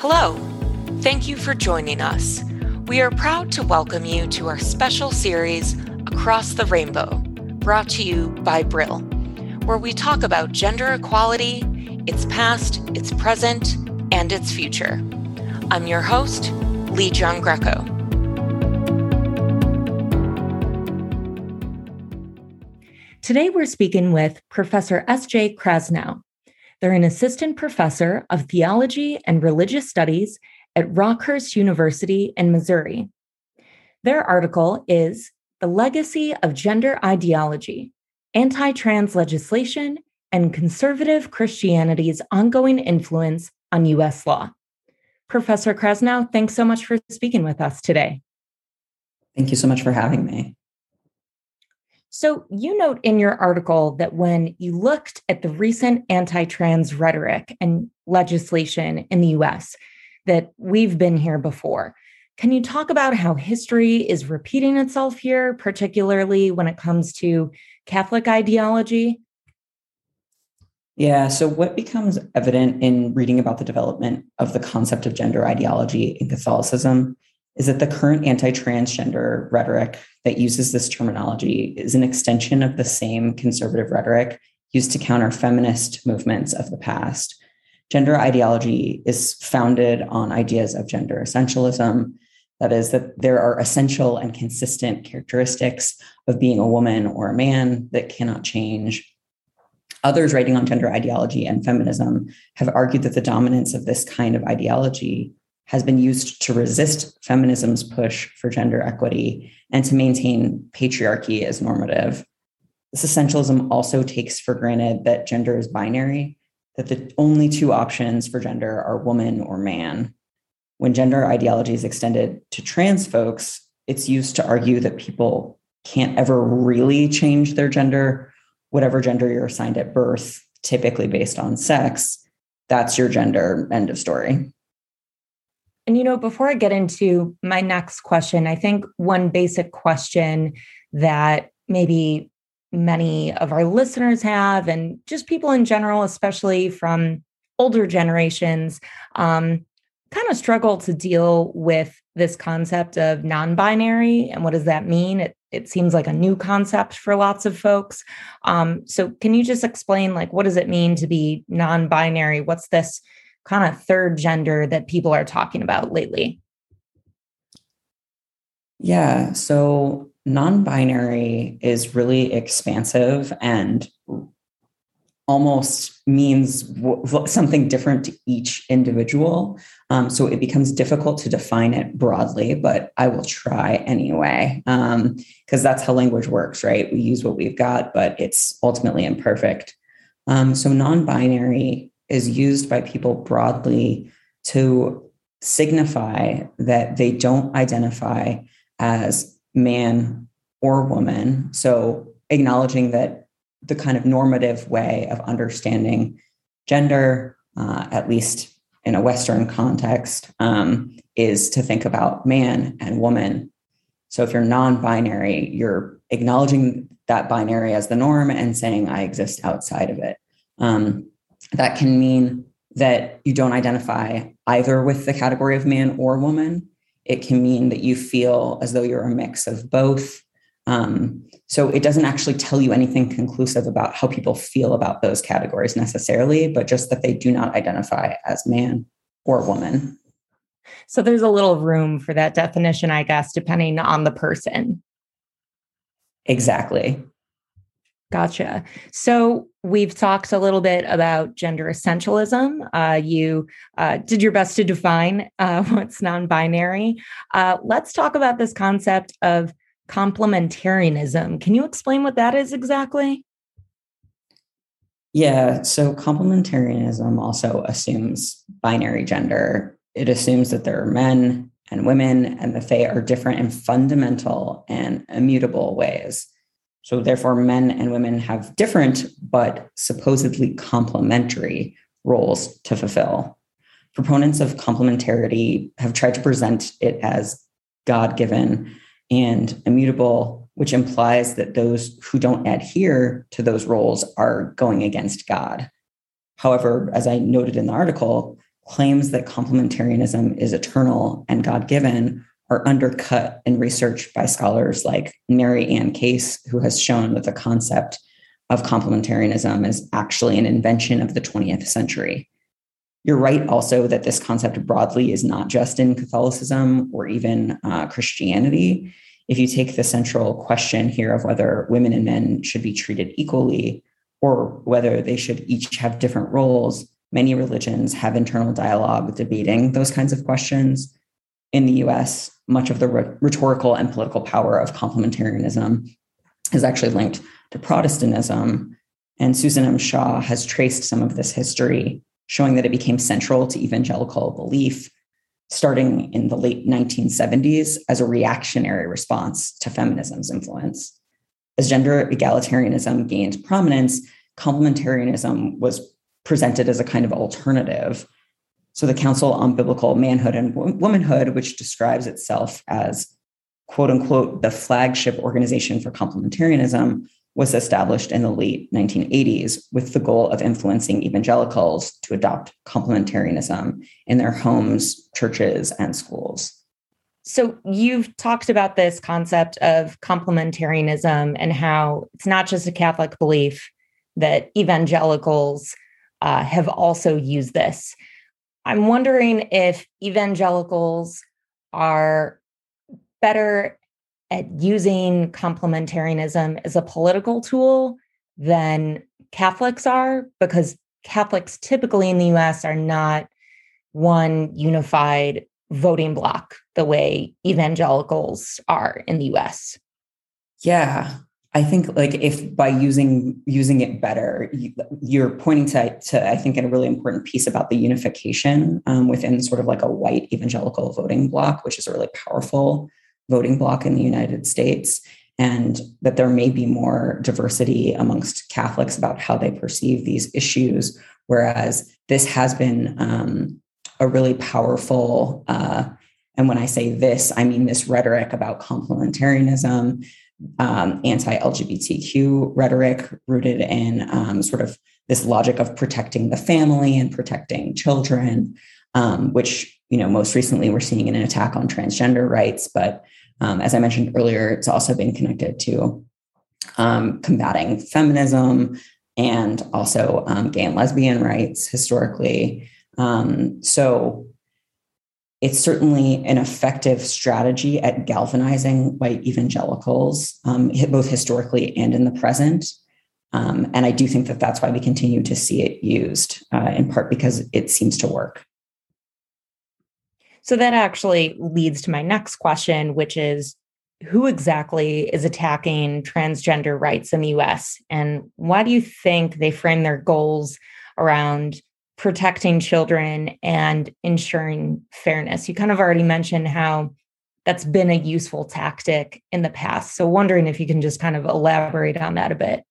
Hello. Thank you for joining us. We are proud to welcome you to our special series, Across the Rainbow, brought to you by Brill, where we talk about gender equality, its past, its present, and its future. I'm your host, Lee John Greco. Today, we're speaking with Professor S.J. Crasnow. They're an assistant professor of theology and religious studies at Rockhurst University in Missouri. Their article is The Legacy of Gender Ideology Anti Trans Legislation and Conservative Christianity's Ongoing Influence on U.S. Law. Professor Crasnow, thanks so much for speaking with us today. Thank you so much for having me. So, you note in your article that when you looked at the recent anti trans rhetoric and legislation in the US, that we've been here before. Can you talk about how history is repeating itself here, particularly when it comes to Catholic ideology? Yeah, so what becomes evident in reading about the development of the concept of gender ideology in Catholicism is that the current anti transgender rhetoric that uses this terminology is an extension of the same conservative rhetoric used to counter feminist movements of the past. Gender ideology is founded on ideas of gender essentialism. That is, that there are essential and consistent characteristics of being a woman or a man that cannot change. Others writing on gender ideology and feminism have argued that the dominance of this kind of ideology has been used to resist feminism's push for gender equity and to maintain patriarchy as normative. This essentialism also takes for granted that gender is binary, that the only two options for gender are woman or man. When gender ideology is extended to trans folks, it's used to argue that people can't ever really change their gender. Whatever gender you're assigned at birth, typically based on sex, that's your gender, end of story. And, you know, before I get into my next question, I think one basic question that maybe many of our listeners have, and just people in general, especially from older generations, um, kind of struggle to deal with this concept of non binary and what does that mean? It, it seems like a new concept for lots of folks. Um, so, can you just explain, like, what does it mean to be non binary? What's this? Kind of third gender that people are talking about lately? Yeah. So non binary is really expansive and almost means w- something different to each individual. Um, so it becomes difficult to define it broadly, but I will try anyway, because um, that's how language works, right? We use what we've got, but it's ultimately imperfect. Um, so non binary is used by people broadly to signify that they don't identify as man or woman. So, acknowledging that the kind of normative way of understanding gender, uh, at least in a Western context, um, is to think about man and woman. So, if you're non binary, you're acknowledging that binary as the norm and saying, I exist outside of it. Um, that can mean that you don't identify either with the category of man or woman. It can mean that you feel as though you're a mix of both. Um, so it doesn't actually tell you anything conclusive about how people feel about those categories necessarily, but just that they do not identify as man or woman. So there's a little room for that definition, I guess, depending on the person. Exactly. Gotcha. So we've talked a little bit about gender essentialism. Uh, you uh, did your best to define uh, what's non binary. Uh, let's talk about this concept of complementarianism. Can you explain what that is exactly? Yeah. So complementarianism also assumes binary gender, it assumes that there are men and women and that they are different in fundamental and immutable ways. So, therefore, men and women have different but supposedly complementary roles to fulfill. Proponents of complementarity have tried to present it as God given and immutable, which implies that those who don't adhere to those roles are going against God. However, as I noted in the article, claims that complementarianism is eternal and God given are undercut in research by scholars like Mary Anne Case, who has shown that the concept of complementarianism is actually an invention of the 20th century. You're right also that this concept broadly is not just in Catholicism or even uh, Christianity. If you take the central question here of whether women and men should be treated equally or whether they should each have different roles, many religions have internal dialogue debating those kinds of questions. In the US, much of the rhetorical and political power of complementarianism is actually linked to Protestantism. And Susan M. Shaw has traced some of this history, showing that it became central to evangelical belief starting in the late 1970s as a reactionary response to feminism's influence. As gender egalitarianism gained prominence, complementarianism was presented as a kind of alternative. So the Council on Biblical Manhood and Womanhood, which describes itself as quote unquote the flagship organization for complementarianism, was established in the late 1980s with the goal of influencing evangelicals to adopt complementarianism in their homes, churches, and schools. So, you've talked about this concept of complementarianism and how it's not just a Catholic belief, that evangelicals uh, have also used this. I'm wondering if evangelicals are better at using complementarianism as a political tool than Catholics are, because Catholics typically in the US are not one unified voting bloc the way evangelicals are in the US. Yeah. I think like if by using using it better, you, are pointing to, to I think a really important piece about the unification um, within sort of like a white evangelical voting bloc, which is a really powerful voting bloc in the United States, and that there may be more diversity amongst Catholics about how they perceive these issues. Whereas this has been um, a really powerful, uh, and when I say this, I mean this rhetoric about complementarianism, um, anti LGBTQ rhetoric rooted in um, sort of this logic of protecting the family and protecting children, um, which you know most recently we're seeing in an attack on transgender rights, but um, as I mentioned earlier, it's also been connected to um, combating feminism and also um, gay and lesbian rights historically. So it's certainly an effective strategy at galvanizing white evangelicals, um, both historically and in the present. Um, and I do think that that's why we continue to see it used, uh, in part because it seems to work. So that actually leads to my next question, which is who exactly is attacking transgender rights in the US? And why do you think they frame their goals around protecting children and ensuring fairness? You kind of already mentioned how that's been a useful tactic in the past. So, wondering if you can just kind of elaborate on that a bit.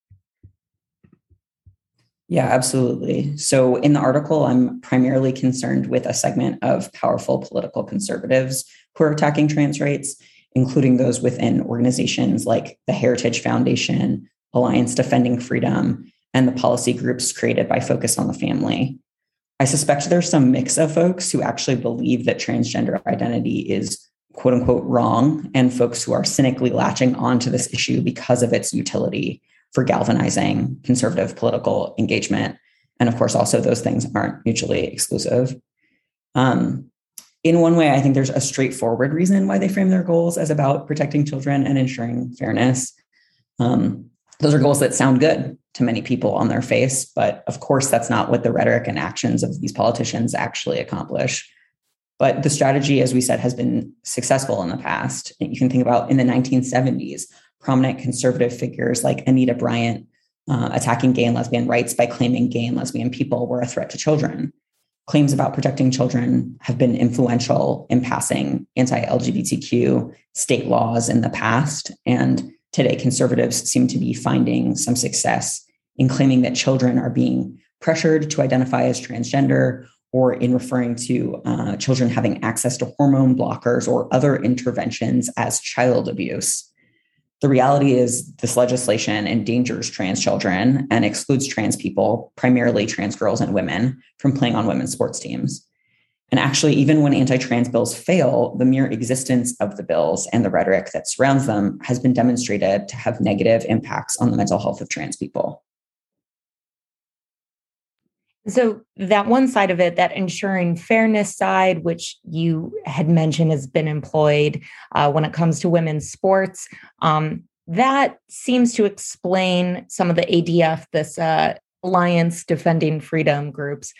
Yeah, absolutely. So, in the article, I'm primarily concerned with a segment of powerful political conservatives who are attacking trans rights, including those within organizations like the Heritage Foundation, Alliance Defending Freedom, and the policy groups created by Focus on the Family. I suspect there's some mix of folks who actually believe that transgender identity is quote unquote wrong, and folks who are cynically latching onto this issue because of its utility for galvanizing conservative political engagement. And of course, also those things aren't mutually exclusive. Um, in one way, I think there's a straightforward reason why they frame their goals as about protecting children and ensuring fairness. Um, those are goals that sound good to many people on their face, but of course, that's not what the rhetoric and actions of these politicians actually accomplish. But the strategy, as we said, has been successful in the past. You can think about in the 1970s, prominent conservative figures like Anita Bryant uh, attacking gay and lesbian rights by claiming gay and lesbian people were a threat to children. Claims about protecting children have been influential in passing anti LGBTQ state laws in the past. And today, conservatives seem to be finding some success in claiming that children are being pressured to identify as transgender or in referring to uh, children having access to hormone blockers or other interventions as child abuse. The reality is, this legislation endangers trans children and excludes trans people, primarily trans girls and women, from playing on women's sports teams. And actually, even when anti trans bills fail, the mere existence of the bills and the rhetoric that surrounds them has been demonstrated to have negative impacts on the mental health of trans people. So, that one side of it, that ensuring fairness side, which you had mentioned has been employed uh, when it comes to women's sports, um, that seems to explain some of the ADF, this uh, Alliance Defending Freedom groups,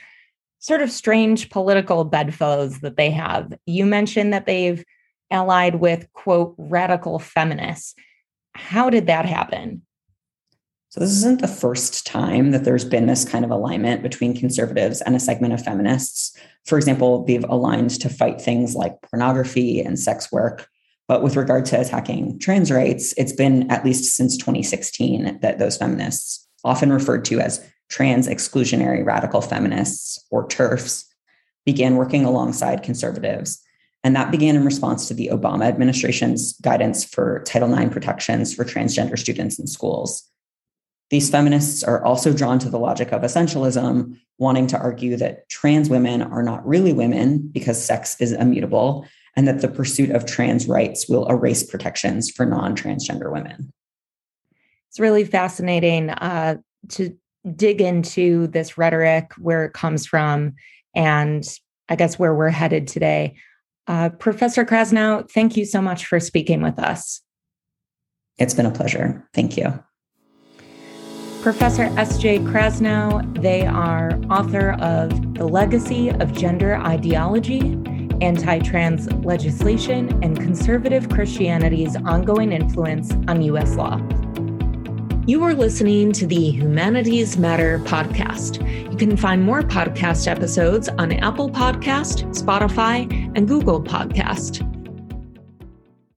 sort of strange political bedfellows that they have. You mentioned that they've allied with, quote, radical feminists. How did that happen? So, this isn't the first time that there's been this kind of alignment between conservatives and a segment of feminists. For example, they've aligned to fight things like pornography and sex work. But with regard to attacking trans rights, it's been at least since 2016 that those feminists, often referred to as trans exclusionary radical feminists or TERFs, began working alongside conservatives. And that began in response to the Obama administration's guidance for Title IX protections for transgender students in schools. These feminists are also drawn to the logic of essentialism, wanting to argue that trans women are not really women because sex is immutable, and that the pursuit of trans rights will erase protections for non transgender women. It's really fascinating uh, to dig into this rhetoric, where it comes from, and I guess where we're headed today. Uh, Professor Crasnow, thank you so much for speaking with us. It's been a pleasure. Thank you. Professor S.J. Crasnow, they are author of The Legacy of Gender Ideology, Anti Trans Legislation, and Conservative Christianity's Ongoing Influence on U.S. Law. You are listening to the Humanities Matter podcast. You can find more podcast episodes on Apple Podcast, Spotify, and Google Podcast.